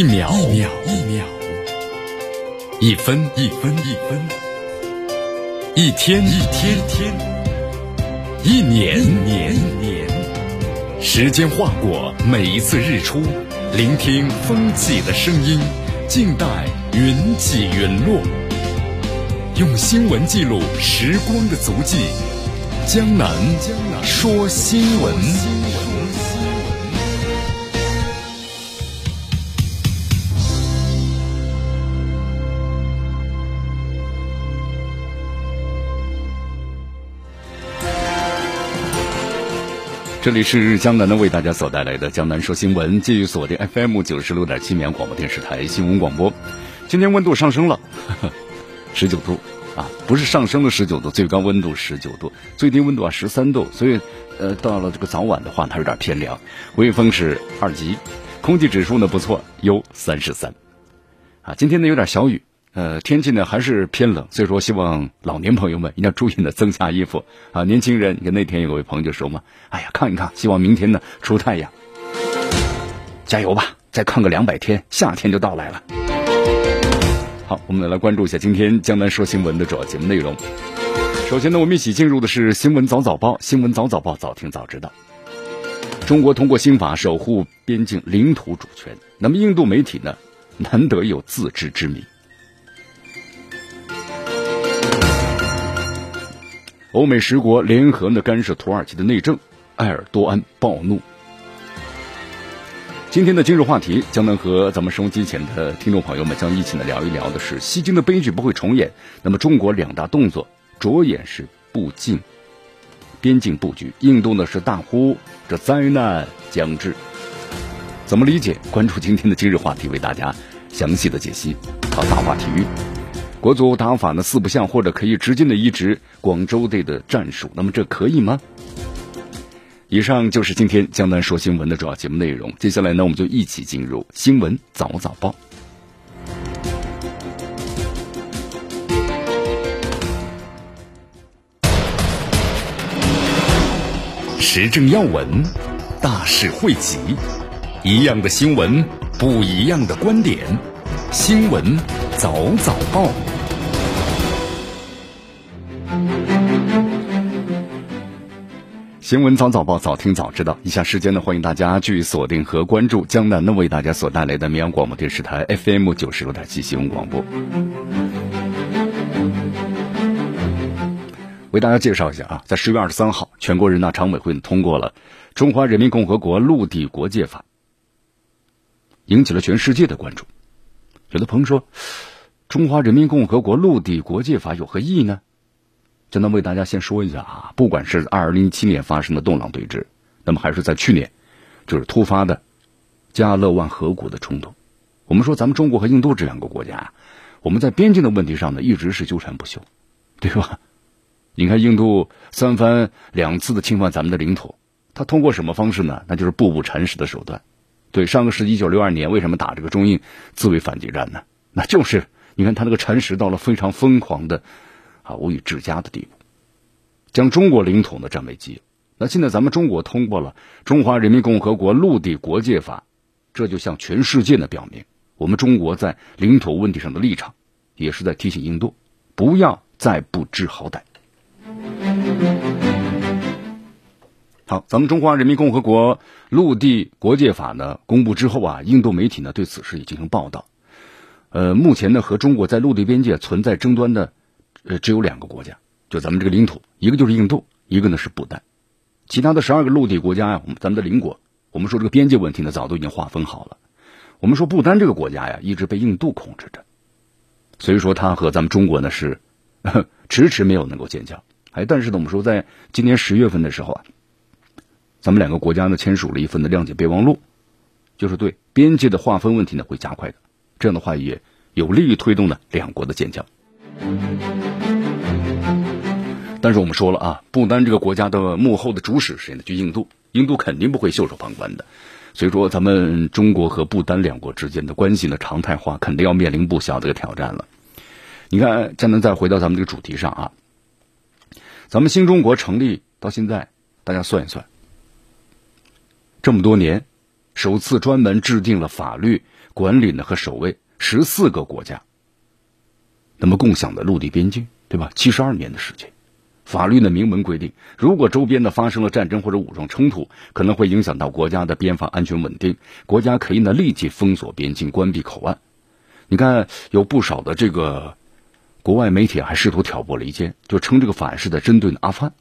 一秒一秒一秒，一分一分一分，一天一天天，一年一年一年。时间划过每一次日出，聆听风起的声音，静待云起云落。用新闻记录时光的足迹，江南说新闻。这里是江南的为大家所带来的江南说新闻，继续锁定 FM 九十六点七绵广播电视台新闻广播。今天温度上升了，十九度啊，不是上升了十九度，最高温度十九度，最低温度啊十三度，所以呃到了这个早晚的话，它有点偏凉。微风是二级，空气指数呢不错，优三十三。啊，今天呢有点小雨。呃，天气呢还是偏冷，所以说希望老年朋友们一定要注意的增加衣服啊。年轻人，你看那天有位朋友就说嘛，哎呀，看一看，希望明天呢出太阳，加油吧，再看个两百天，夏天就到来了。好，我们来关注一下今天江南说新闻的主要节目内容。首先呢，我们一起进入的是新闻早早报，新闻早早报，早听早知道。中国通过新法守护边境领土主权，那么印度媒体呢，难得有自知之明。欧美十国联合的干涉土耳其的内政，埃尔多安暴怒。今天的今日话题，将能和咱们收音机前的听众朋友们将一起来聊一聊的是西京的悲剧不会重演。那么中国两大动作着眼是布境、边境布局，印度呢是大呼这灾难将至，怎么理解？关注今天的今日话题，为大家详细的解析。好，大话体育。国足打法呢四不像，或者可以直接的移植广州队的战术，那么这可以吗？以上就是今天江南说新闻的主要节目内容。接下来呢，我们就一起进入新闻早早报，时政要闻，大事汇集，一样的新闻，不一样的观点，新闻早早报。新闻早早报，早听早知道。以下时间呢，欢迎大家继续锁定和关注江南呢为大家所带来的绵阳广播电视台 FM 九十六点七新闻广播。为大家介绍一下啊，在十月二十三号，全国人大常委会通过了《中华人民共和国陆地国界法》，引起了全世界的关注。有的朋友说，《中华人民共和国陆地国界法》有何意义呢？就能为大家先说一下啊，不管是二零一七年发生的动荡对峙，那么还是在去年，就是突发的加勒万河谷的冲突，我们说咱们中国和印度这两个国家，我们在边境的问题上呢，一直是纠缠不休，对吧？你看印度三番两次的侵犯咱们的领土，他通过什么方式呢？那就是步步蚕食的手段。对，上个世纪一九六二年为什么打这个中印自卫反击战呢？那就是你看他那个蚕食到了非常疯狂的。啊，无以治家的地步，将中国领土呢占为己有。那现在咱们中国通过了《中华人民共和国陆地国界法》，这就向全世界呢表明，我们中国在领土问题上的立场，也是在提醒印度，不要再不知好歹。好，咱们《中华人民共和国陆地国界法》呢公布之后啊，印度媒体呢对此事也进行报道。呃，目前呢和中国在陆地边界存在争端的。呃，只有两个国家，就咱们这个领土，一个就是印度，一个呢是不丹，其他的十二个陆地国家呀，我们咱们的邻国，我们说这个边界问题呢，早都已经划分好了。我们说不丹这个国家呀，一直被印度控制着，所以说它和咱们中国呢是 迟迟没有能够建交。哎，但是呢，我们说在今年十月份的时候啊，咱们两个国家呢签署了一份的谅解备忘录，就是对边界的划分问题呢会加快的，这样的话也有利于推动呢两国的建交。但是我们说了啊，不丹这个国家的幕后的主使谁呢？就印度，印度肯定不会袖手旁观的。所以说，咱们中国和不丹两国之间的关系呢，常态化肯定要面临不小的个挑战了。你看，江南再回到咱们这个主题上啊，咱们新中国成立到现在，大家算一算，这么多年，首次专门制定了法律管理呢和守卫十四个国家，那么共享的陆地边境，对吧？七十二年的时间，法律呢明文规定，如果周边呢发生了战争或者武装冲突，可能会影响到国家的边防安全稳定，国家可以呢立即封锁边境、关闭口岸。你看，有不少的这个国外媒体还试图挑拨离间，就称这个法案是在针对阿富汗，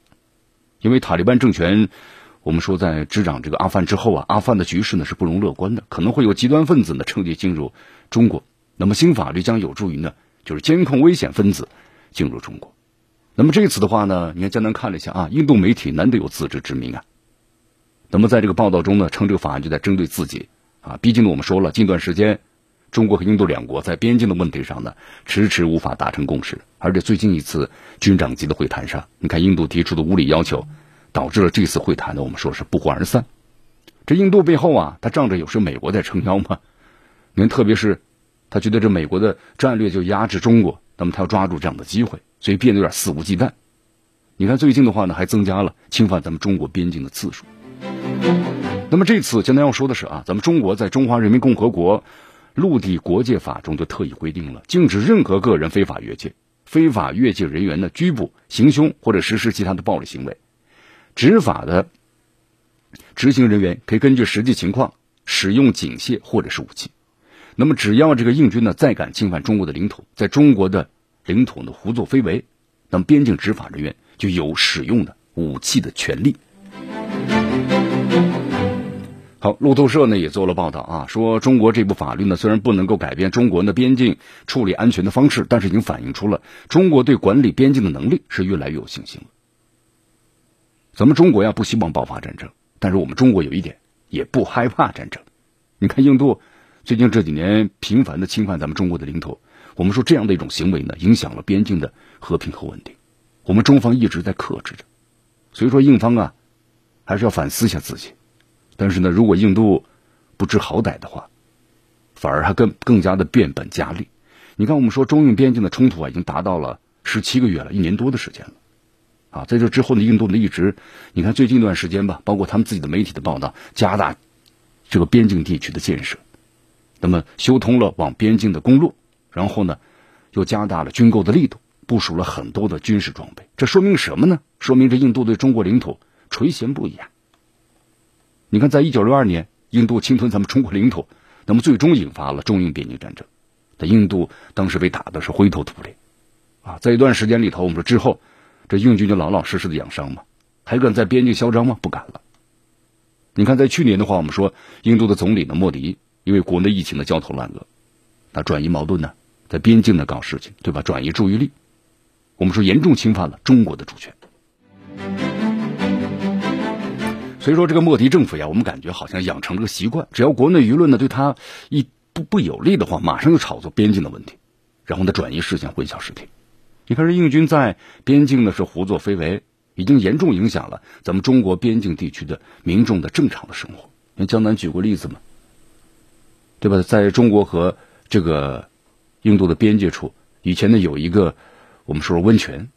因为塔利班政权。我们说，在执掌这个阿富汗之后啊，阿富汗的局势呢是不容乐观的，可能会有极端分子呢趁机进入中国。那么新法律将有助于呢，就是监控危险分子进入中国。那么这一次的话呢，你看江南看了一下啊，印度媒体难得有自知之明啊。那么在这个报道中呢，称这个法案就在针对自己啊。毕竟呢，我们说了，近段时间中国和印度两国在边境的问题上呢，迟迟无法达成共识。而且最近一次军长级的会谈上，你看印度提出的无理要求。导致了这次会谈呢，我们说是不欢而散。这印度背后啊，他仗着有是美国在撑腰嘛。您特别是他觉得这美国的战略就压制中国，那么他要抓住这样的机会，所以变得有点肆无忌惮。你看最近的话呢，还增加了侵犯咱们中国边境的次数。那么这次，今天要说的是啊，咱们中国在《中华人民共和国陆地国界法》中就特意规定了，禁止任何个人非法越界，非法越界人员呢拘捕、行凶或者实施其他的暴力行为。执法的执行人员可以根据实际情况使用警械或者是武器。那么，只要这个印军呢再敢侵犯中国的领土，在中国的领土呢胡作非为，那么边境执法人员就有使用的武器的权利。好，路透社呢也做了报道啊，说中国这部法律呢虽然不能够改变中国的边境处理安全的方式，但是已经反映出了中国对管理边境的能力是越来越有信心了。咱们中国呀不希望爆发战争，但是我们中国有一点也不害怕战争。你看印度最近这几年频繁的侵犯咱们中国的领土，我们说这样的一种行为呢，影响了边境的和平和稳定。我们中方一直在克制着，所以说印方啊还是要反思一下自己。但是呢，如果印度不知好歹的话，反而还更更加的变本加厉。你看，我们说中印边境的冲突啊，已经达到了十七个月了，一年多的时间了。啊，在这之后呢，印度呢一直，你看最近一段时间吧，包括他们自己的媒体的报道，加大这个边境地区的建设，那么修通了往边境的公路，然后呢，又加大了军购的力度，部署了很多的军事装备。这说明什么呢？说明这印度对中国领土垂涎不已啊！你看，在一九六二年，印度侵吞咱们中国领土，那么最终引发了中印边境战争，在印度当时被打的是灰头土脸啊！在一段时间里头，我们说之后。这印军就老老实实的养伤嘛，还敢在边境嚣张吗？不敢了。你看，在去年的话，我们说印度的总理呢，莫迪因为国内疫情的焦头烂额，他转移矛盾呢，在边境呢搞事情，对吧？转移注意力，我们说严重侵犯了中国的主权。所以说，这个莫迪政府呀，我们感觉好像养成了个习惯，只要国内舆论呢对他一不不有利的话，马上就炒作边境的问题，然后呢转移视线，混淆视听。你看，这印军在边境呢是胡作非为，已经严重影响了咱们中国边境地区的民众的正常的生活。那江南举过例子嘛，对吧？在中国和这个印度的边界处，以前呢有一个我们说说温泉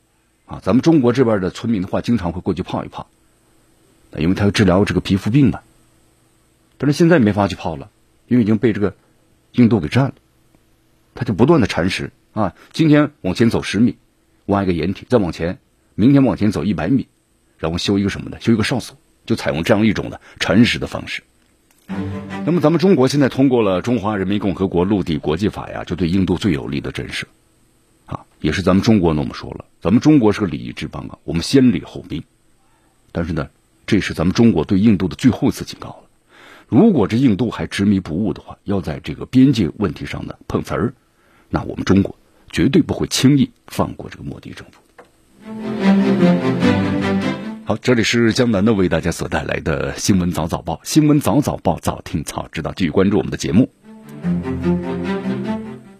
啊，咱们中国这边的村民的话，经常会过去泡一泡，因为他要治疗这个皮肤病嘛。但是现在没法去泡了，因为已经被这个印度给占了，他就不断的蚕食啊，今天往前走十米。挖一个掩体，再往前，明天往前走一百米，然后修一个什么的，修一个哨所，就采用这样一种的蚕食的方式。那么，咱们中国现在通过了《中华人民共和国陆地国际法》呀，就对印度最有利的震慑，啊，也是咱们中国呢。我们说了，咱们中国是个礼仪之邦啊，我们先礼后兵。但是呢，这是咱们中国对印度的最后一次警告了。如果这印度还执迷不悟的话，要在这个边界问题上呢碰瓷儿，那我们中国。绝对不会轻易放过这个莫迪政府。好，这里是江南的为大家所带来的新闻早早报，新闻早早报，早听早知道，继续关注我们的节目。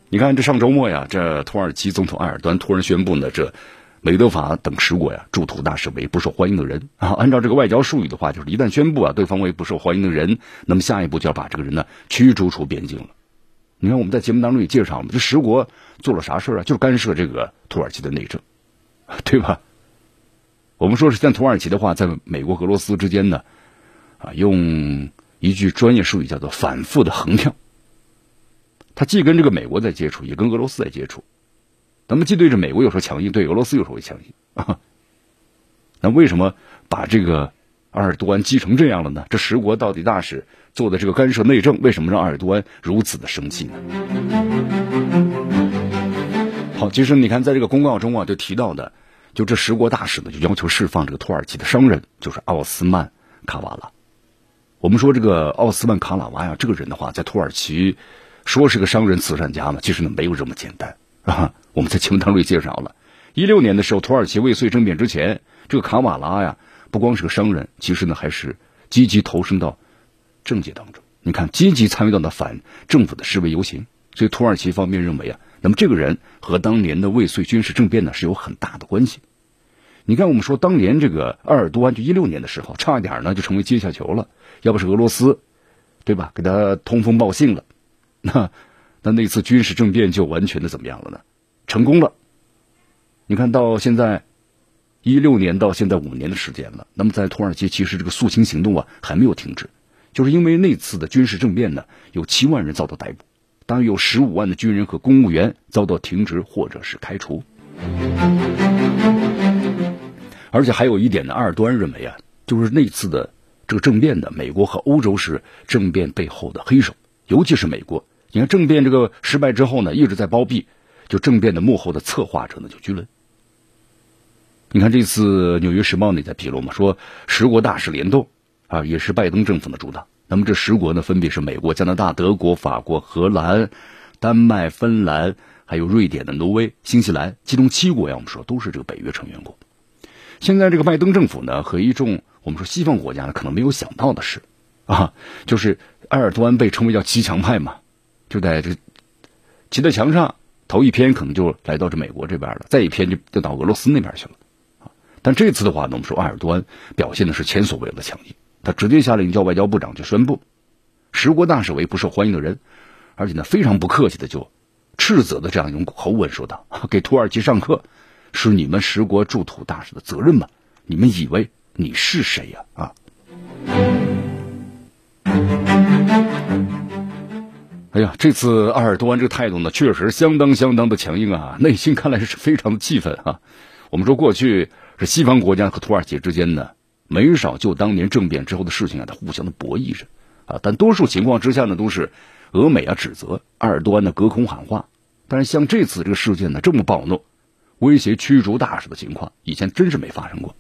你看，这上周末呀，这土耳其总统埃尔端突然宣布呢，这美德法等十国呀驻土大使为不受欢迎的人啊。按照这个外交术语的话，就是一旦宣布啊对方为不受欢迎的人，那么下一步就要把这个人呢驱逐出边境了。你看，我们在节目当中也介绍了，这十国做了啥事啊？就是干涉这个土耳其的内政，对吧？我们说是像土耳其的话，在美国、俄罗斯之间呢，啊，用一句专业术语叫做反复的横跳，他既跟这个美国在接触，也跟俄罗斯在接触。那么既对着美国有时候强硬，对俄罗斯有时候会强硬啊。那为什么把这个阿尔多安激成这样了呢？这十国到底大使做的这个干涉内政，为什么让阿尔多安如此的生气呢？好，其实你看，在这个公告中啊，就提到的，就这十国大使呢，就要求释放这个土耳其的商人，就是奥斯曼卡瓦拉。我们说这个奥斯曼卡瓦拉呀，这个人的话，在土耳其说是个商人、慈善家呢，其实呢没有这么简单啊。我们在节目当中也介绍了，一六年的时候，土耳其未遂政变之前，这个卡瓦拉呀，不光是个商人，其实呢还是积极投身到政界当中。你看，积极参与到那反政府的示威游行，所以土耳其方面认为啊，那么这个人和当年的未遂军事政变呢是有很大的关系。你看，我们说当年这个埃尔多安就一六年的时候，差一点呢就成为阶下囚了。要不是俄罗斯，对吧？给他通风报信了，那那那次军事政变就完全的怎么样了呢？成功了。你看到现在一六年到现在五年的时间了，那么在土耳其其实这个肃清行动啊还没有停止，就是因为那次的军事政变呢，有七万人遭到逮捕，当然有十五万的军人和公务员遭到停职或者是开除。而且还有一点呢，阿尔多安认为啊，就是那次的这个政变的美国和欧洲是政变背后的黑手，尤其是美国。你看政变这个失败之后呢，一直在包庇，就政变的幕后的策划者呢就居伦。你看这次《纽约时报》呢在披露嘛，说十国大使联动啊，也是拜登政府的主导。那么这十国呢，分别是美国、加拿大、德国、法国、荷兰、丹麦、芬兰，还有瑞典的挪威、新西兰，其中七国呀，我们说都是这个北约成员国。现在这个拜登政府呢，和一众我们说西方国家呢，可能没有想到的是，啊，就是埃尔多安被称为叫骑墙派嘛，就在这骑在墙上，头一篇可能就来到这美国这边了，再一篇就就到俄罗斯那边去了，但这次的话呢，我们说埃尔多安表现的是前所未有的强硬，他直接下令叫外交部长去宣布，十国大使为不受欢迎的人，而且呢非常不客气的就斥责的这样一种口吻说道，给土耳其上课。是你们十国驻土大使的责任吗？你们以为你是谁呀？啊！哎呀，这次阿尔多安这个态度呢，确实相当相当的强硬啊，内心看来是非常的气愤啊。我们说过去是西方国家和土耳其之间呢，没少就当年政变之后的事情啊，他互相的博弈着啊，但多数情况之下呢，都是俄美啊指责埃尔多安的隔空喊话。但是像这次这个事件呢，这么暴怒。威胁驱逐大使的情况，以前真是没发生过。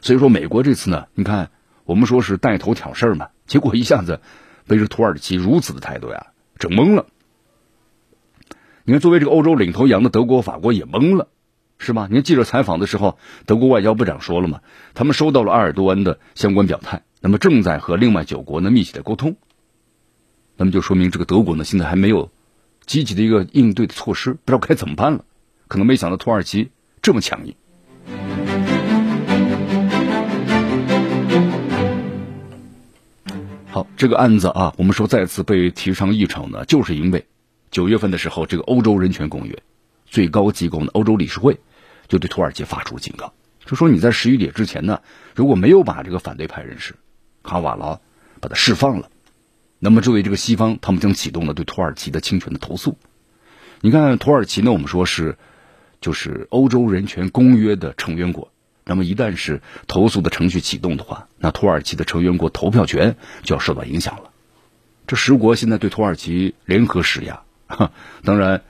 所以说，美国这次呢，你看，我们说是带头挑事儿嘛，结果一下子被这土耳其如此的态度呀，整懵了。你看，作为这个欧洲领头羊的德国、法国也懵了，是吧？你看记者采访的时候，德国外交部长说了嘛，他们收到了阿尔多安的相关表态，那么正在和另外九国呢密切的沟通。那么就说明这个德国呢，现在还没有积极的一个应对的措施，不知道该怎么办了。可能没想到土耳其这么强硬。好，这个案子啊，我们说再次被提上议程呢，就是因为九月份的时候，这个欧洲人权公约最高机构的欧洲理事会就对土耳其发出警告，就说你在十一点之前呢，如果没有把这个反对派人士卡瓦拉把他释放了，那么作为这个西方，他们将启动了对土耳其的侵权的投诉。你看土耳其呢，我们说是。就是欧洲人权公约的成员国，那么一旦是投诉的程序启动的话，那土耳其的成员国投票权就要受到影响了。这十国现在对土耳其联合施压，当然，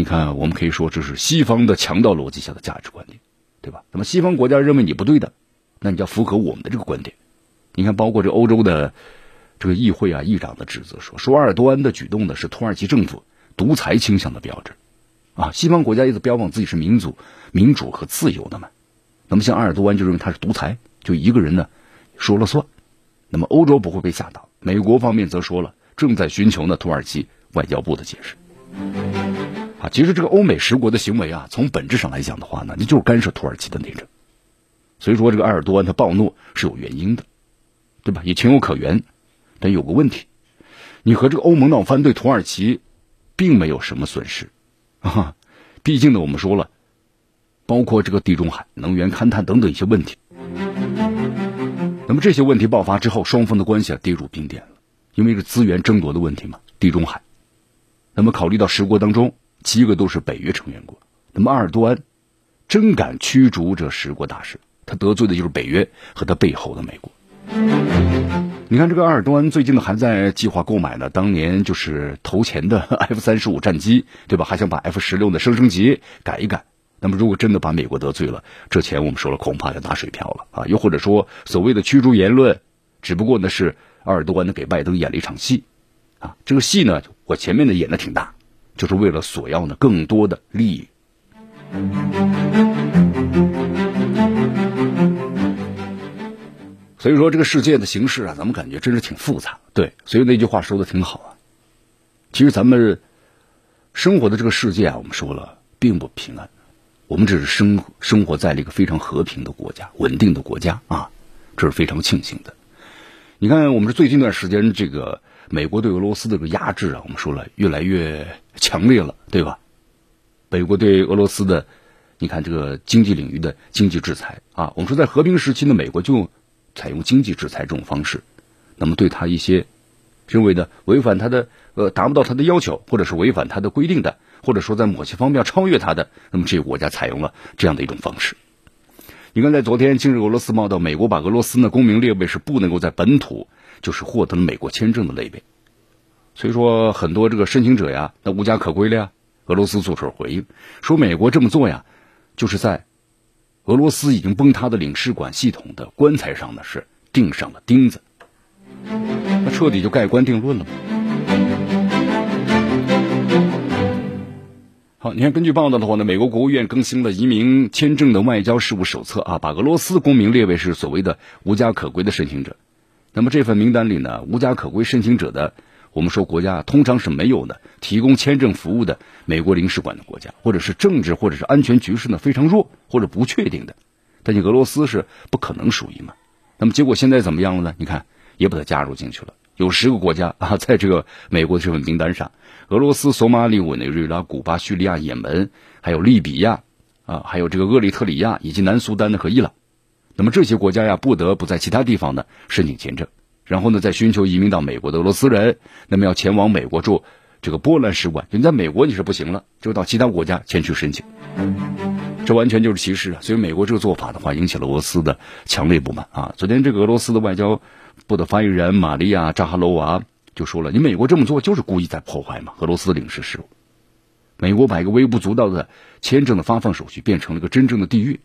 你看，我们可以说这是西方的强盗逻辑下的价值观点，对吧？那么西方国家认为你不对的，那你就要符合我们的这个观点。你看，包括这欧洲的这个议会啊，议长的指责说，说埃尔多安的举动呢是土耳其政府独裁倾向的标志。啊，西方国家一直标榜自己是民主、民主和自由的嘛。那么像阿尔多安就认为他是独裁，就一个人呢说了算。那么欧洲不会被吓到，美国方面则说了，正在寻求呢土耳其外交部的解释。啊，其实这个欧美十国的行为啊，从本质上来讲的话呢，你就是干涉土耳其的内政。所以说这个埃尔多安他暴怒是有原因的，对吧？也情有可原。但有个问题，你和这个欧盟闹翻，对土耳其并没有什么损失。啊，毕竟呢，我们说了，包括这个地中海能源勘探等等一些问题。那么这些问题爆发之后，双方的关系啊跌入冰点了，因为是资源争夺的问题嘛。地中海，那么考虑到十国当中七个都是北约成员国，那么阿尔多安真敢驱逐这十国大使，他得罪的就是北约和他背后的美国。你看这个阿尔多安最近呢还在计划购买呢，当年就是投钱的 F 三十五战机，对吧？还想把 F 十六的升升级改一改。那么如果真的把美国得罪了，这钱我们说了恐怕要打水漂了啊！又或者说所谓的驱逐言论，只不过呢是阿尔多安呢给拜登演了一场戏。啊，这个戏呢，我前面的演的挺大，就是为了索要呢更多的利益。所以说，这个世界的形势啊，咱们感觉真是挺复杂。对，所以那句话说的挺好啊。其实咱们生活的这个世界啊，我们说了并不平安，我们只是生生活在了一个非常和平的国家、稳定的国家啊，这是非常庆幸的。你看，我们是最近一段时间这个。美国对俄罗斯的这个压制啊，我们说了越来越强烈了，对吧？美国对俄罗斯的，你看这个经济领域的经济制裁啊，我们说在和平时期呢，美国就采用经济制裁这种方式，那么对他一些认为的违反他的呃达不到他的要求，或者是违反他的规定的，或者说在某些方面超越他的，那么这个国家采用了这样的一种方式。你看，在昨天，今日俄罗斯报道，美国把俄罗斯呢公民列为是不能够在本土。就是获得了美国签证的类别，所以说很多这个申请者呀，那无家可归了呀。俄罗斯做出回应，说美国这么做呀，就是在俄罗斯已经崩塌的领事馆系统的棺材上呢，是钉上了钉子，那彻底就盖棺定论了。好，你看，根据报道的话呢，美国国务院更新了移民签证的外交事务手册啊，把俄罗斯公民列为是所谓的无家可归的申请者。那么这份名单里呢，无家可归申请者的，我们说国家通常是没有的提供签证服务的美国领事馆的国家，或者是政治或者是安全局势呢非常弱或者不确定的，但你俄罗斯是不可能属于嘛？那么结果现在怎么样了呢？你看也把它加入进去了，有十个国家啊，在这个美国的这份名单上，俄罗斯、索马里、委内瑞拉、古巴、叙利亚、也门，还有利比亚啊，还有这个厄立特里亚以及南苏丹的和伊朗。那么这些国家呀，不得不在其他地方呢申请签证，然后呢再寻求移民到美国的俄罗斯人，那么要前往美国驻这个波兰使馆，你在美国你是不行了，就到其他国家前去申请，这完全就是歧视啊！所以美国这个做法的话，引起了俄罗斯的强烈不满啊！昨天这个俄罗斯的外交部的发言人玛利亚扎哈罗娃就说了：“你美国这么做就是故意在破坏嘛，俄罗斯领事事务，美国把一个微不足道的签证的发放手续变成了一个真正的地狱，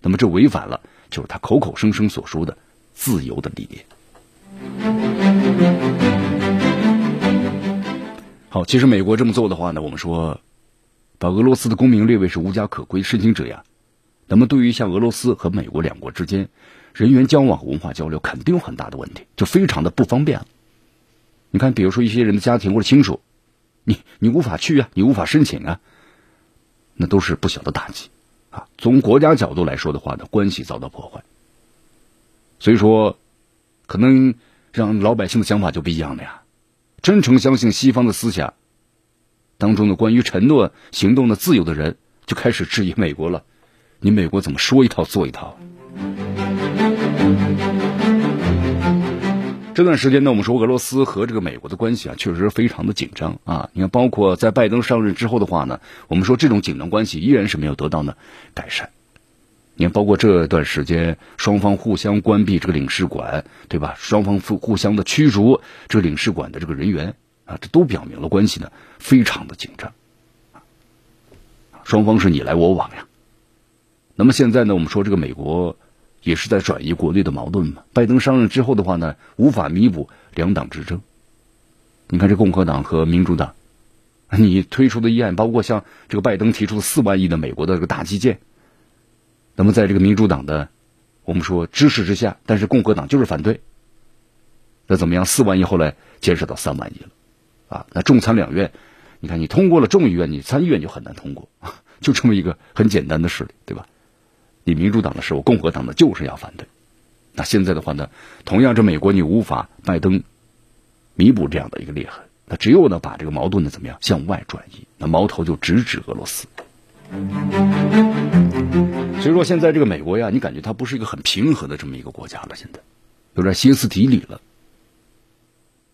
那么这违反了。”就是他口口声声所说的自由的理念。好，其实美国这么做的话呢，我们说把俄罗斯的公民列为是无家可归申请者呀，那么对于像俄罗斯和美国两国之间人员交往和文化交流，肯定有很大的问题，就非常的不方便了。你看，比如说一些人的家庭或者亲属，你你无法去啊，你无法申请啊，那都是不小的打击。啊，从国家角度来说的话呢，关系遭到破坏，所以说，可能让老百姓的想法就不一样了呀。真诚相信西方的思想当中的关于承诺、行动的自由的人，就开始质疑美国了。你美国怎么说一套做一套？这段时间呢，我们说俄罗斯和这个美国的关系啊，确实非常的紧张啊。你看，包括在拜登上任之后的话呢，我们说这种紧张关系依然是没有得到呢改善。你看，包括这段时间双方互相关闭这个领事馆，对吧？双方互互相的驱逐这个领事馆的这个人员啊，这都表明了关系呢非常的紧张。双方是你来我往呀。那么现在呢，我们说这个美国。也是在转移国内的矛盾嘛。拜登上任之后的话呢，无法弥补两党之争。你看这共和党和民主党，你推出的议案，包括像这个拜登提出的四万亿的美国的这个大基建，那么在这个民主党的我们说支持之下，但是共和党就是反对。那怎么样？四万亿后来减少到三万亿了，啊，那众参两院，你看你通过了众议院，你参议院就很难通过，就这么一个很简单的事，对吧？你民主党的时候，共和党的就是要反对。那现在的话呢，同样这美国你无法拜登弥补这样的一个裂痕，那只有呢把这个矛盾呢怎么样向外转移，那矛头就直指俄罗斯。所以说现在这个美国呀，你感觉它不是一个很平和的这么一个国家了，现在有点歇斯底里了。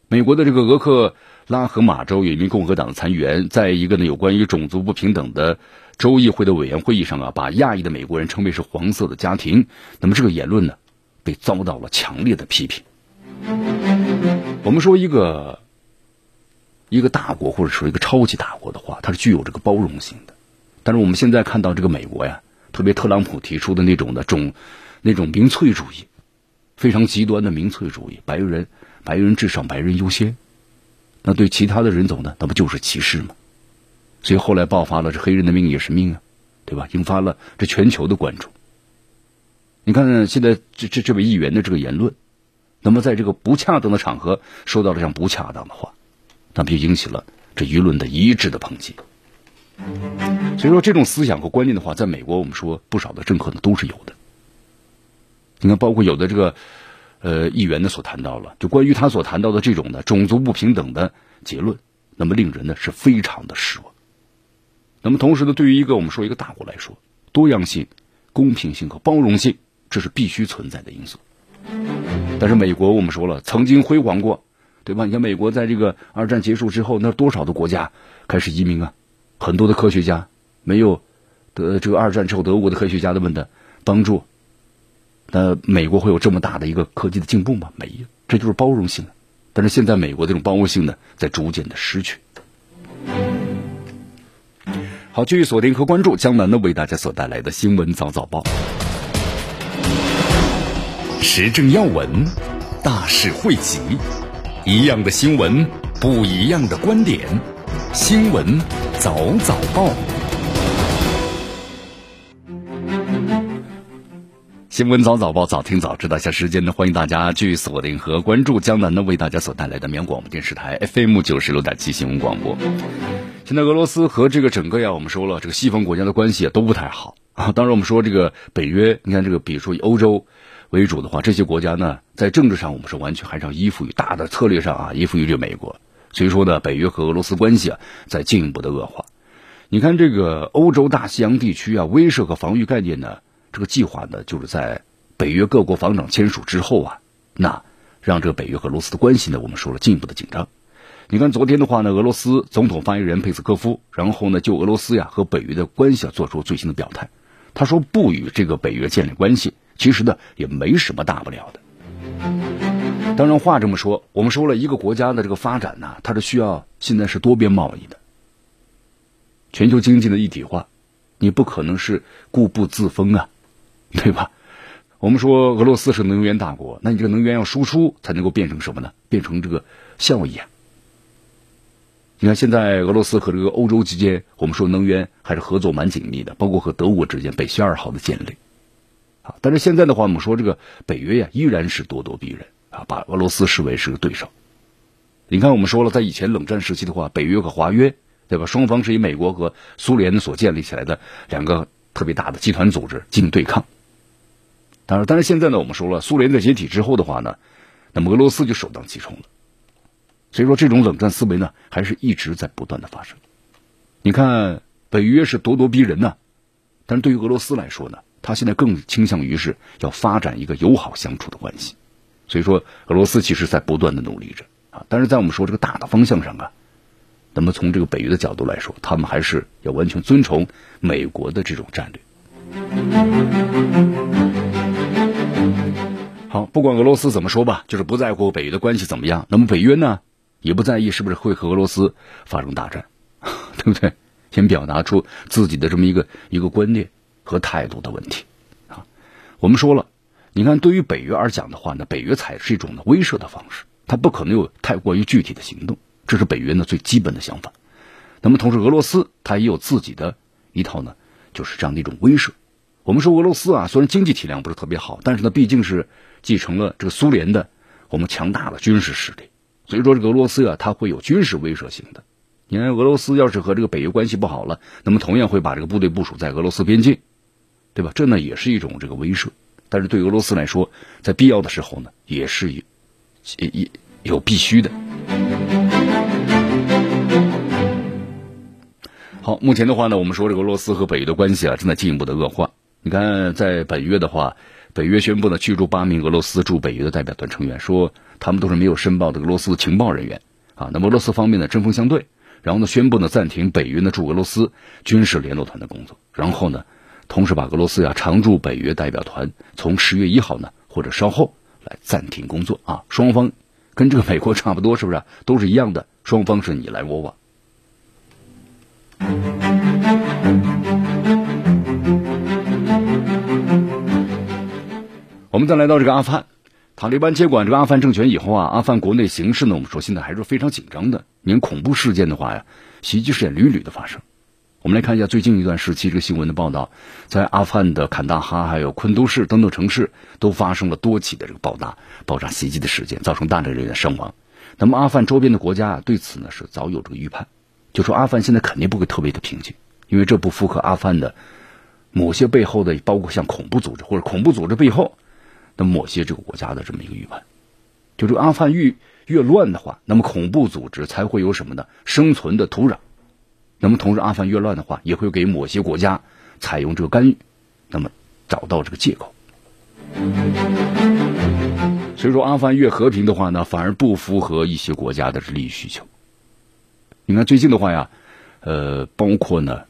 美国的这个俄克拉荷马州有一名共和党的参议员，在一个呢有关于种族不平等的州议会的委员会议上啊，把亚裔的美国人称为是黄色的家庭。那么这个言论呢，被遭到了强烈的批评。我们说一个一个大国或者说一个超级大国的话，它是具有这个包容性的。但是我们现在看到这个美国呀，特别特朗普提出的那种的种那种民粹主义，非常极端的民粹主义，白人白人至上，白人优先。那对其他的人走呢？那不就是歧视吗？所以后来爆发了这黑人的命也是命啊，对吧？引发了这全球的关注。你看现在这这这位议员的这个言论，那么在这个不恰当的场合说到了这样不恰当的话，那么就引起了这舆论的一致的抨击。所以说这种思想和观念的话，在美国我们说不少的政客呢都是有的。你看，包括有的这个。呃，议员呢所谈到了，就关于他所谈到的这种的种族不平等的结论，那么令人呢是非常的失望。那么同时呢，对于一个我们说一个大国来说，多样性、公平性和包容性，这是必须存在的因素。但是美国我们说了，曾经辉煌过，对吧？你看美国在这个二战结束之后，那多少的国家开始移民啊？很多的科学家没有德这个二战之后德国的科学家的们的帮助。那美国会有这么大的一个科技的进步吗？没有，这就是包容性。但是现在美国这种包容性呢，在逐渐的失去。好，继续锁定和关注江南呢为大家所带来的新闻早早报，时政要闻，大事汇集，一样的新闻，不一样的观点，新闻早早报。新闻早早报，早听早知道。下时间呢，欢迎大家继续锁定和关注江南呢为大家所带来的绵阳广播电视台 FM 九十六点七新闻广播。现在俄罗斯和这个整个呀，我们说了，这个西方国家的关系都不太好啊。当然，我们说这个北约，你看这个，比如说以欧洲为主的话，这些国家呢，在政治上我们是完全还是要依附于大的策略上啊，依附于这个美国。所以说呢，北约和俄罗斯关系啊，在进一步的恶化。你看这个欧洲大西洋地区啊，威慑和防御概念呢？这个计划呢，就是在北约各国防长签署之后啊，那让这个北约和俄罗斯的关系呢，我们说了进一步的紧张。你看昨天的话呢，俄罗斯总统发言人佩斯科夫，然后呢就俄罗斯呀和北约的关系啊做出最新的表态。他说不与这个北约建立关系，其实呢也没什么大不了的。当然话这么说，我们说了一个国家的这个发展呢，它是需要现在是多边贸易的，全球经济的一体化，你不可能是固步自封啊。对吧？我们说俄罗斯是能源大国，那你这个能源要输出才能够变成什么呢？变成这个效益啊！你看现在俄罗斯和这个欧洲之间，我们说能源还是合作蛮紧密的，包括和德国之间北溪二号的建立啊。但是现在的话，我们说这个北约呀，依然是咄咄逼人啊，把俄罗斯视为是个对手。你看，我们说了，在以前冷战时期的话，北约和华约，对吧？双方是以美国和苏联所建立起来的两个特别大的集团组织进行对抗。当然，但是现在呢，我们说了，苏联在解体之后的话呢，那么俄罗斯就首当其冲了。所以说，这种冷战思维呢，还是一直在不断的发生。你看，北约是咄咄逼人呢，但是对于俄罗斯来说呢，他现在更倾向于是要发展一个友好相处的关系。所以说，俄罗斯其实在不断的努力着啊。但是在我们说这个大的方向上啊，那么从这个北约的角度来说，他们还是要完全遵从美国的这种战略。好，不管俄罗斯怎么说吧，就是不在乎北约的关系怎么样。那么北约呢，也不在意是不是会和俄罗斯发生大战，对不对？先表达出自己的这么一个一个观念和态度的问题啊。我们说了，你看，对于北约而讲的话呢，北约采是一种呢威慑的方式，它不可能有太过于具体的行动，这是北约呢最基本的想法。那么同时，俄罗斯它也有自己的一套呢，就是这样的一种威慑。我们说俄罗斯啊，虽然经济体量不是特别好，但是呢，毕竟是。继承了这个苏联的我们强大的军事实力，所以说这个俄罗斯啊，它会有军事威慑性的。你看俄罗斯要是和这个北约关系不好了，那么同样会把这个部队部署在俄罗斯边境，对吧？这呢也是一种这个威慑。但是对俄罗斯来说，在必要的时候呢，也是也有必须的。好，目前的话呢，我们说这个俄罗斯和北约的关系啊，正在进一步的恶化。你看，在本月的话。北约宣布呢，驱逐八名俄罗斯驻北约的代表团成员，说他们都是没有申报的俄罗斯的情报人员，啊，那么俄罗斯方面呢针锋相对，然后呢宣布呢暂停北约呢驻俄罗斯军事联络团的工作，然后呢同时把俄罗斯呀常驻北约代表团从十月一号呢或者稍后来暂停工作啊，双方跟这个美国差不多，是不是都是一样的？双方是你来我往。我们再来到这个阿富汗，塔利班接管这个阿富汗政权以后啊，阿富汗国内形势呢，我们说现在还是非常紧张的。你看恐怖事件的话呀，袭击事件屡屡的发生。我们来看一下最近一段时期这个新闻的报道，在阿富汗的坎大哈、还有昆都市等等城市都发生了多起的这个爆炸、爆炸袭击的事件，造成大量人员伤亡。那么阿富汗周边的国家啊，对此呢是早有这个预判，就说阿富汗现在肯定不会特别的平静，因为这不符合阿富汗的某些背后的，包括像恐怖组织或者恐怖组织背后的某些这个国家的这么一个预判。就这阿富汗越越乱的话，那么恐怖组织才会有什么呢？生存的土壤。那么同时，阿富汗越乱的话，也会给某些国家采用这个干预，那么找到这个借口。所以说，阿富汗越和平的话呢，反而不符合一些国家的利益需求。你看最近的话呀，呃，包括呢，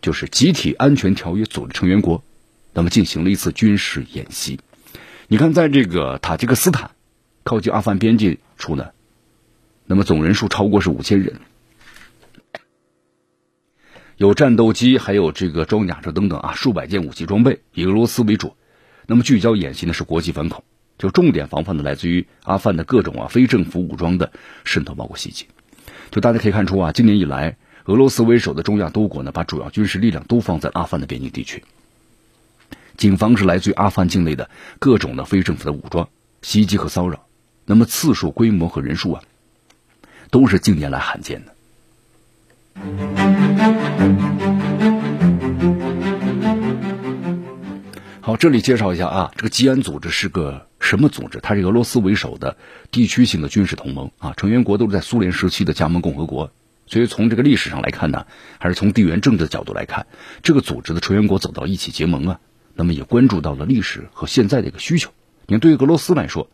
就是集体安全条约组织成员国，那么进行了一次军事演习。你看，在这个塔吉克斯坦靠近阿富汗边界处呢，那么总人数超过是五千人，有战斗机，还有这个装甲车等等啊，数百件武器装备，以俄罗斯为主。那么聚焦演习呢是国际反恐。就重点防范的来自于阿富汗的各种啊非政府武装的渗透，包括袭击。就大家可以看出啊，今年以来，俄罗斯为首的中亚多国呢，把主要军事力量都放在阿富汗的边境地区。警方是来自于阿富汗境内的各种的非政府的武装袭击和骚扰，那么次数、规模和人数啊，都是近年来罕见的。好，这里介绍一下啊，这个吉安组织是个什么组织？它是俄罗斯为首的地区性的军事同盟啊，成员国都是在苏联时期的加盟共和国。所以从这个历史上来看呢，还是从地缘政治的角度来看，这个组织的成员国走到一起结盟啊，那么也关注到了历史和现在的一个需求。你看，对于俄罗斯来说，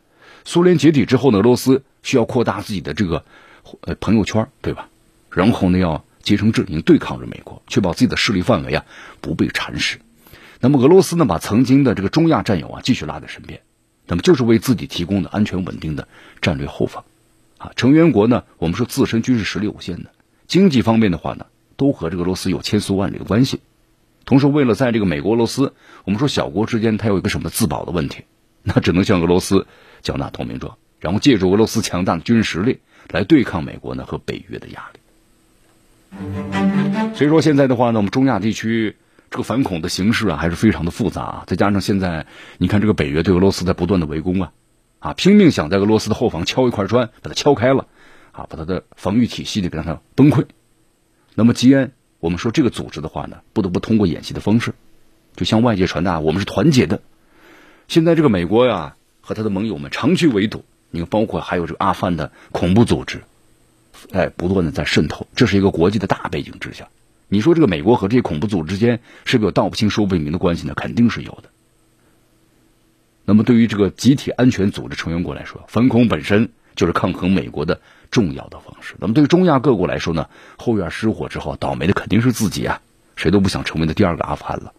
苏联解体之后呢，俄罗斯需要扩大自己的这个呃朋友圈，对吧？然后呢，要结成阵营对抗着美国，确保自己的势力范围啊不被蚕食。那么俄罗斯呢，把曾经的这个中亚战友啊继续拉在身边，那么就是为自己提供的安全稳定的战略后方，啊，成员国呢，我们说自身军事实力有限的，经济方面的话呢，都和这个俄罗斯有千丝万缕的关系。同时，为了在这个美国、俄罗斯，我们说小国之间它有一个什么自保的问题，那只能向俄罗斯缴纳投名状，然后借助俄罗斯强大的军事实力来对抗美国呢和北约的压力。所以说现在的话呢，我们中亚地区。这个反恐的形势啊，还是非常的复杂啊。再加上现在，你看这个北约对俄罗斯在不断的围攻啊，啊，拼命想在俄罗斯的后方敲一块砖，把它敲开了，啊，把它的防御体系呢给让它崩溃。那么，吉安，我们说这个组织的话呢，不得不通过演习的方式，就向外界传达我们是团结的。现在这个美国呀和他的盟友们长驱围堵，你看，包括还有这个阿富汗的恐怖组织，哎，不断的在渗透，这是一个国际的大背景之下。你说这个美国和这些恐怖组织之间是不是有道不清说不明的关系呢？肯定是有的。那么对于这个集体安全组织成员国来说，反恐本身就是抗衡美国的重要的方式。那么对于中亚各国来说呢，后院失火之后，倒霉的肯定是自己啊，谁都不想成为那第二个阿富汗了。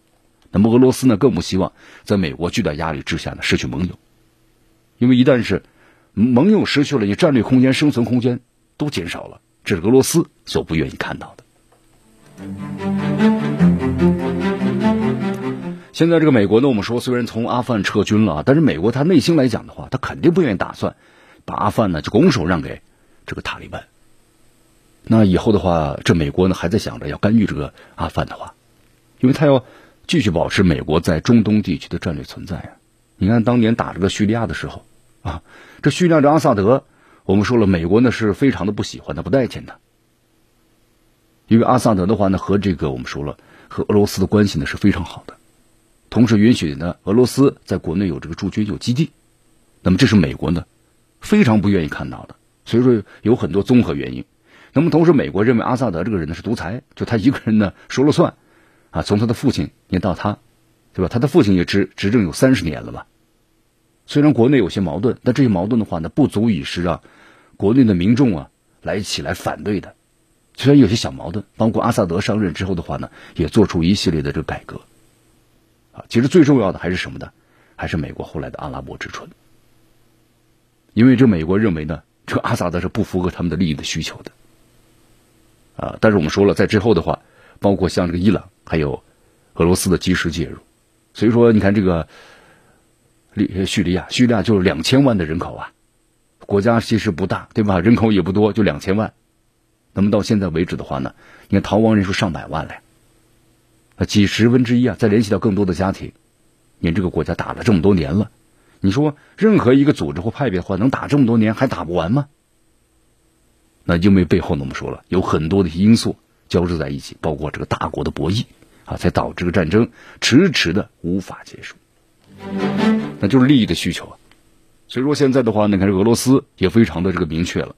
那么俄罗斯呢，更不希望在美国巨大压力之下呢失去盟友，因为一旦是盟友失去了，你战略空间、生存空间都减少了，这是俄罗斯所不愿意看到的。现在这个美国呢，我们说虽然从阿富汗撤军了，但是美国他内心来讲的话，他肯定不愿意打算把阿富汗呢就拱手让给这个塔利班。那以后的话，这美国呢还在想着要干预这个阿富汗的话，因为他要继续保持美国在中东地区的战略存在啊。你看当年打这个叙利亚的时候啊，这叙利亚这阿萨德，我们说了，美国呢是非常的不喜欢他，不待见他。因为阿萨德的话呢，和这个我们说了，和俄罗斯的关系呢是非常好的，同时允许呢俄罗斯在国内有这个驻军有基地，那么这是美国呢非常不愿意看到的，所以说有很多综合原因。那么同时，美国认为阿萨德这个人呢是独裁，就他一个人呢说了算，啊，从他的父亲也到他，对吧？他的父亲也执执政有三十年了吧？虽然国内有些矛盾，但这些矛盾的话呢，不足以是让国内的民众啊来起来反对的。虽然有些小矛盾，包括阿萨德上任之后的话呢，也做出一系列的这个改革。啊，其实最重要的还是什么呢？还是美国后来的阿拉伯之春。因为这美国认为呢，这个阿萨德是不符合他们的利益的需求的。啊，但是我们说了，在之后的话，包括像这个伊朗，还有俄罗斯的及时介入，所以说你看这个利叙利亚，叙利亚就是两千万的人口啊，国家其实不大，对吧？人口也不多，就两千万。那么到现在为止的话呢，你看逃亡人数上百万了，啊，几十分之一啊，再联系到更多的家庭，你看这个国家打了这么多年了，你说任何一个组织或派别的话，能打这么多年还打不完吗？那因为背后呢，我们说了有很多的因素交织在一起，包括这个大国的博弈啊，才导致这个战争迟迟的无法结束，那就是利益的需求啊。所以说现在的话，你看俄罗斯也非常的这个明确了。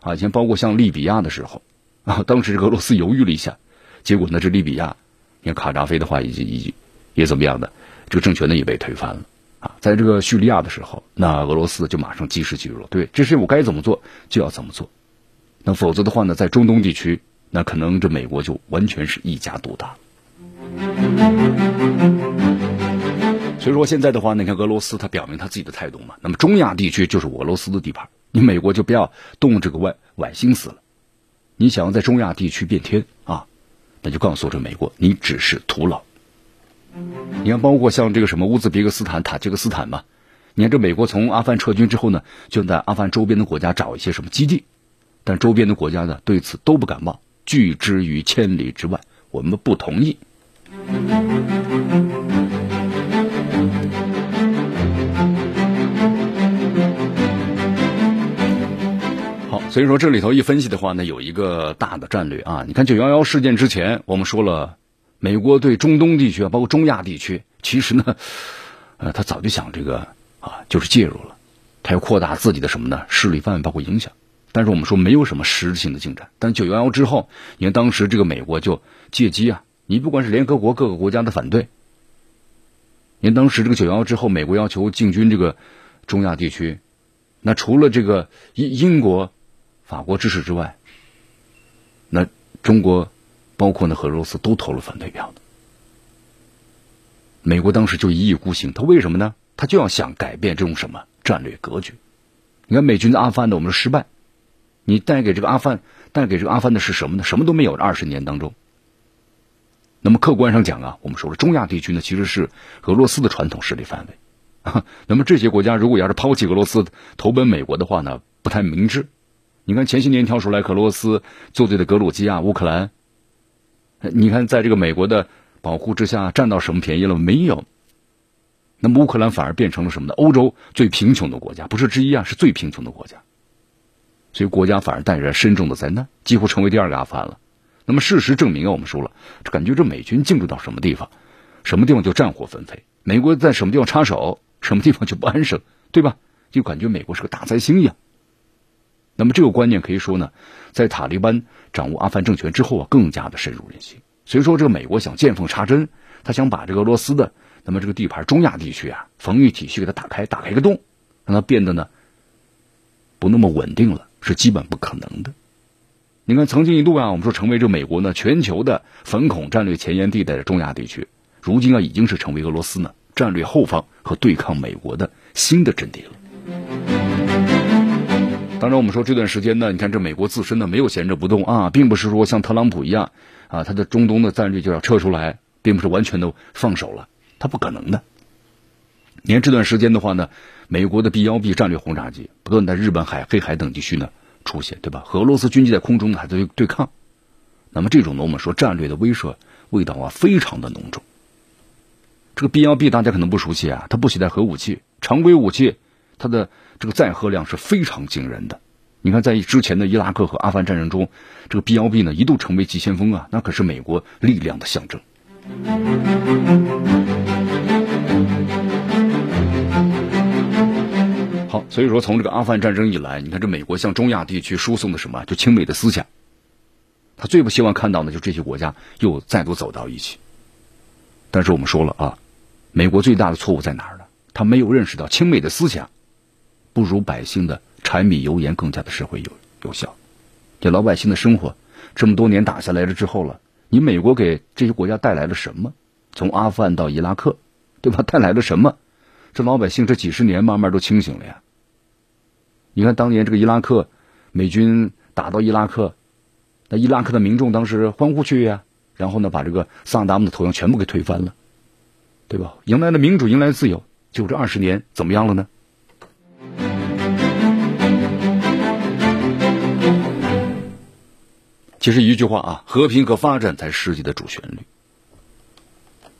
啊，以前包括像利比亚的时候，啊，当时俄罗斯犹豫了一下，结果呢，这利比亚，你看卡扎菲的话，已经已经也怎么样的，这个政权呢也被推翻了。啊，在这个叙利亚的时候，那俄罗斯就马上及时介入，对，这事我该怎么做就要怎么做，那否则的话呢，在中东地区，那可能这美国就完全是一家独大。所以说现在的话，你看俄罗斯他表明他自己的态度嘛，那么中亚地区就是俄罗斯的地盘。你美国就不要动这个歪歪心思了，你想要在中亚地区变天啊，那就告诉这美国，你只是徒劳。你看，包括像这个什么乌兹别克斯坦、塔吉克斯坦嘛，你看这美国从阿富汗撤军之后呢，就在阿富汗周边的国家找一些什么基地，但周边的国家呢对此都不感冒，拒之于千里之外，我们不同意。所以说这里头一分析的话呢，有一个大的战略啊。你看九幺幺事件之前，我们说了，美国对中东地区啊，包括中亚地区，其实呢，呃，他早就想这个啊，就是介入了，他要扩大自己的什么呢？势力范围，包括影响。但是我们说没有什么实质性的进展。但九幺幺之后，你看当时这个美国就借机啊，你不管是联合国各个国家的反对，您当时这个九幺幺之后，美国要求进军这个中亚地区，那除了这个英英国。法国支持之外，那中国，包括呢俄罗斯都投了反对票的。美国当时就一意孤行，他为什么呢？他就要想改变这种什么战略格局。你看美军在阿富汗的我们失败，你带给这个阿富汗带给这个阿富汗的是什么呢？什么都没有。二十年当中，那么客观上讲啊，我们说了中亚地区呢其实是俄罗斯的传统势力范围。那么这些国家如果要是抛弃俄罗斯投奔美国的话呢，不太明智。你看前些年跳出来，俄罗斯作对的格鲁吉亚、乌克兰，你看在这个美国的保护之下，占到什么便宜了没有？那么乌克兰反而变成了什么呢？欧洲最贫穷的国家，不是之一啊，是最贫穷的国家。所以国家反而带着深重的灾难，几乎成为第二个阿富汗了。那么事实证明啊，我们说了，感觉这美军进入到什么地方，什么地方就战火纷飞。美国在什么地方插手，什么地方就不安生，对吧？就感觉美国是个大灾星一样。那么这个观念可以说呢，在塔利班掌握阿富汗政权之后啊，更加的深入人心。所以说，这个美国想见缝插针，他想把这个俄罗斯的那么这个地盘中亚地区啊，防御体系给它打开，打开一个洞，让它变得呢不那么稳定了，是基本不可能的。你看，曾经一度啊，我们说成为这美国呢全球的反恐战略前沿地带的中亚地区，如今啊已经是成为俄罗斯呢战略后方和对抗美国的新的阵地了。当然，我们说这段时间呢，你看这美国自身呢没有闲着不动啊，并不是说像特朗普一样啊，他的中东的战略就要撤出来，并不是完全都放手了，他不可能的。你看这段时间的话呢，美国的 B 幺 B 战略轰炸机不断在日本海、黑海等地区呢出现，对吧？和俄罗斯军机在空中还在对抗，那么这种呢，我们说战略的威慑味道啊非常的浓重。这个 B 幺 B 大家可能不熟悉啊，它不携带核武器，常规武器，它的。这个载荷量是非常惊人的，你看，在之前的伊拉克和阿富汗战争中，这个 B 幺 B 呢一度成为急先锋啊，那可是美国力量的象征。好，所以说从这个阿富汗战争以来，你看这美国向中亚地区输送的什么，就亲美的思想，他最不希望看到的就这些国家又再度走到一起。但是我们说了啊，美国最大的错误在哪儿呢？他没有认识到亲美的思想。不如百姓的柴米油盐更加的实惠有有效。这老百姓的生活这么多年打下来了之后了，你美国给这些国家带来了什么？从阿富汗到伊拉克，对吧？带来了什么？这老百姓这几十年慢慢都清醒了呀。你看当年这个伊拉克美军打到伊拉克，那伊拉克的民众当时欢呼雀跃，然后呢把这个萨达姆的头像全部给推翻了，对吧？迎来了民主，迎来了自由。就这二十年怎么样了呢？其实一句话啊，和平和发展才是世界的主旋律。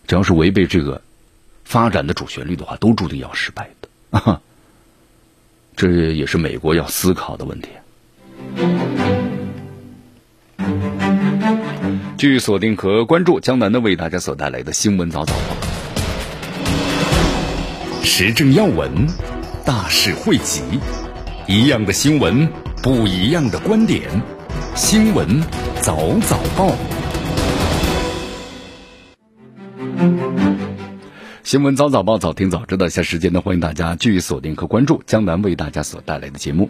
只要是违背这个发展的主旋律的话，都注定要失败的啊！这也是美国要思考的问题。据锁定和关注江南的为大家所带来的新闻早早报，时政要闻，大事汇集，一样的新闻，不一样的观点，新闻早早报。新闻早早报，早听早知道。下时间呢，欢迎大家继续锁定和关注江南为大家所带来的节目。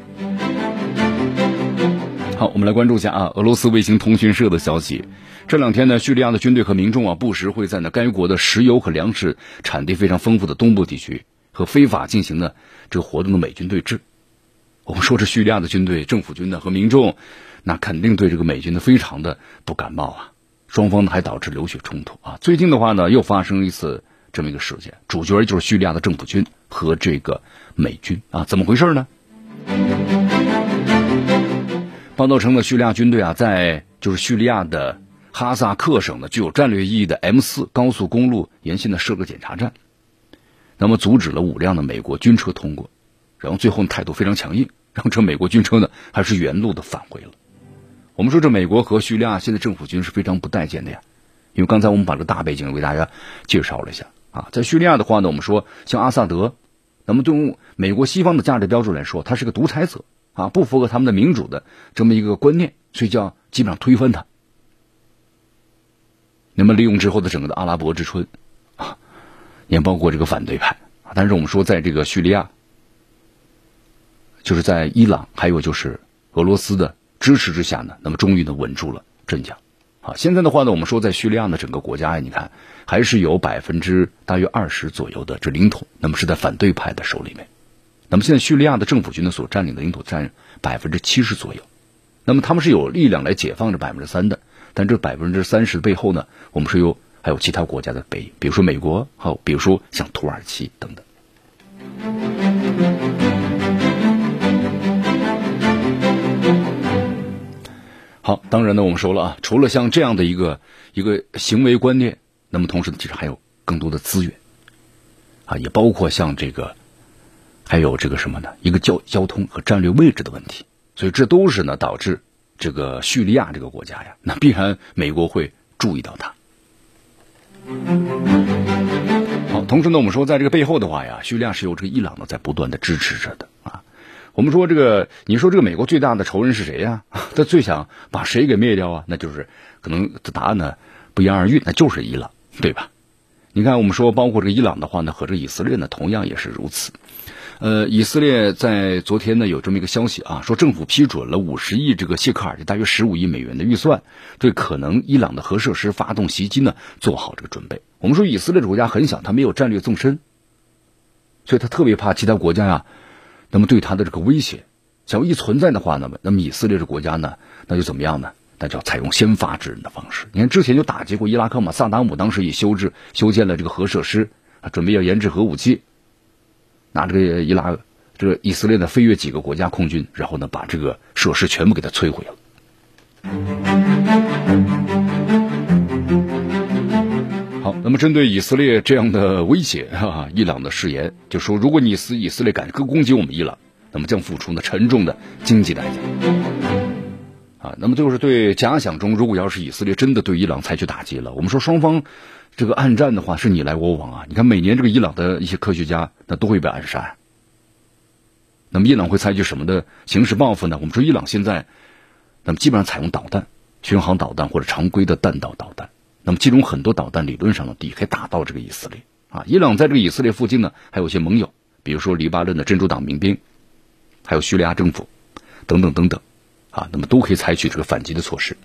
好，我们来关注一下啊，俄罗斯卫星通讯社的消息。这两天呢，叙利亚的军队和民众啊，不时会在呢该国的石油和粮食产地非常丰富的东部地区和非法进行呢这个活动的美军对峙。我们说这叙利亚的军队、政府军呢和民众，那肯定对这个美军呢非常的不感冒啊。双方呢还导致流血冲突啊！最近的话呢，又发生一次这么一个事件，主角就是叙利亚的政府军和这个美军啊，怎么回事呢？报道称呢，叙利亚军队啊，在就是叙利亚的哈萨克省的具有战略意义的 M 四高速公路沿线的设个检查站，那么阻止了五辆的美国军车通过，然后最后态度非常强硬，然后这美国军车呢还是原路的返回了。我们说这美国和叙利亚现在政府军是非常不待见的呀，因为刚才我们把这个大背景为大家介绍了一下啊，在叙利亚的话呢，我们说像阿萨德，那么对美国西方的价值标准来说，他是个独裁者啊，不符合他们的民主的这么一个观念，所以叫基本上推翻他。那么利用之后的整个的阿拉伯之春啊，也包括这个反对派，但是我们说在这个叙利亚，就是在伊朗，还有就是俄罗斯的。支持之下呢，那么终于呢稳住了阵脚，啊，现在的话呢，我们说在叙利亚的整个国家呀，你看还是有百分之大约二十左右的这领土，那么是在反对派的手里面，那么现在叙利亚的政府军呢所占领的领土占百分之七十左右，那么他们是有力量来解放这百分之三的，但这百分之三十背后呢，我们是有还有其他国家的背影，比如说美国，还有比如说像土耳其等等。好，当然呢，我们说了啊，除了像这样的一个一个行为观念，那么同时呢，其实还有更多的资源，啊，也包括像这个，还有这个什么呢？一个交交通和战略位置的问题，所以这都是呢导致这个叙利亚这个国家呀，那必然美国会注意到它。好，同时呢，我们说在这个背后的话呀，叙利亚是由这个伊朗呢在不断的支持着的啊。我们说这个，你说这个美国最大的仇人是谁呀？他最想把谁给灭掉啊？那就是可能的答案呢不言而喻，那就是伊朗，对吧？你看，我们说包括这个伊朗的话呢，和这个以色列呢，同样也是如此。呃，以色列在昨天呢有这么一个消息啊，说政府批准了五十亿这个谢克尔，就大约十五亿美元的预算，对可能伊朗的核设施发动袭击呢做好这个准备。我们说以色列这国家很小，它没有战略纵深，所以他特别怕其他国家呀。那么对他的这个威胁，只要一存在的话，那么那么以色列这国家呢，那就怎么样呢？那就要采用先发制人的方式。你看之前就打击过伊拉克嘛，萨达姆当时也修制修建了这个核设施，准备要研制核武器，拿这个伊拉这个以色列呢飞越几个国家空军，然后呢把这个设施全部给它摧毁了。那么针对以色列这样的威胁，哈，伊朗的誓言就说，如果你死以色列敢攻击我们伊朗，那么将付出呢沉重的经济代价。啊，那么就是对假想中，如果要是以色列真的对伊朗采取打击了，我们说双方这个暗战的话，是你来我往啊。你看每年这个伊朗的一些科学家，那都会被暗杀。那么伊朗会采取什么的形式报复呢？我们说伊朗现在，那么基本上采用导弹、巡航导弹或者常规的弹道导弹。那么，其中很多导弹理论上呢，也可以打到这个以色列啊。伊朗在这个以色列附近呢，还有一些盟友，比如说黎巴嫩的真主党民兵，还有叙利亚政府等等等等，啊，那么都可以采取这个反击的措施。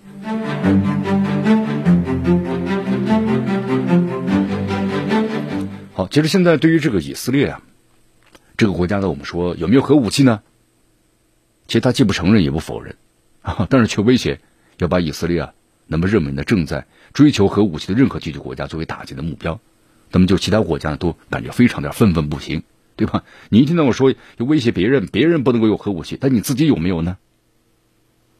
好，其实现在对于这个以色列啊，这个国家呢，我们说有没有核武器呢？其实他既不承认也不否认，啊，但是却威胁要把以色列啊，那么认为呢正在追求核武器的任何具体国家作为打击的目标，那么就其他国家呢都感觉非常的愤愤不平，对吧？你一听到我说要威胁别人，别人不能够有核武器，但你自己有没有呢？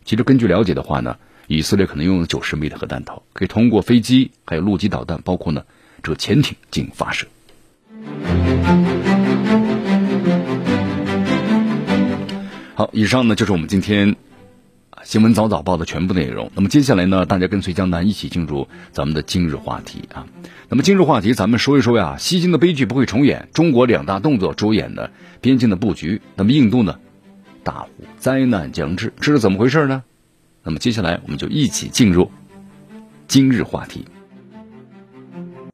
其实根据了解的话呢，以色列可能拥有九十枚的核弹头，可以通过飞机还有陆基导弹，包括呢这个潜艇进行发射。好，以上呢就是我们今天新闻早早报的全部内容。那么接下来呢，大家跟随江南一起进入咱们的今日话题啊。那么今日话题，咱们说一说呀，西京的悲剧不会重演，中国两大动作主演的边境的布局。那么印度呢，大火灾难将至，这是怎么回事呢？那么接下来我们就一起进入今日话题。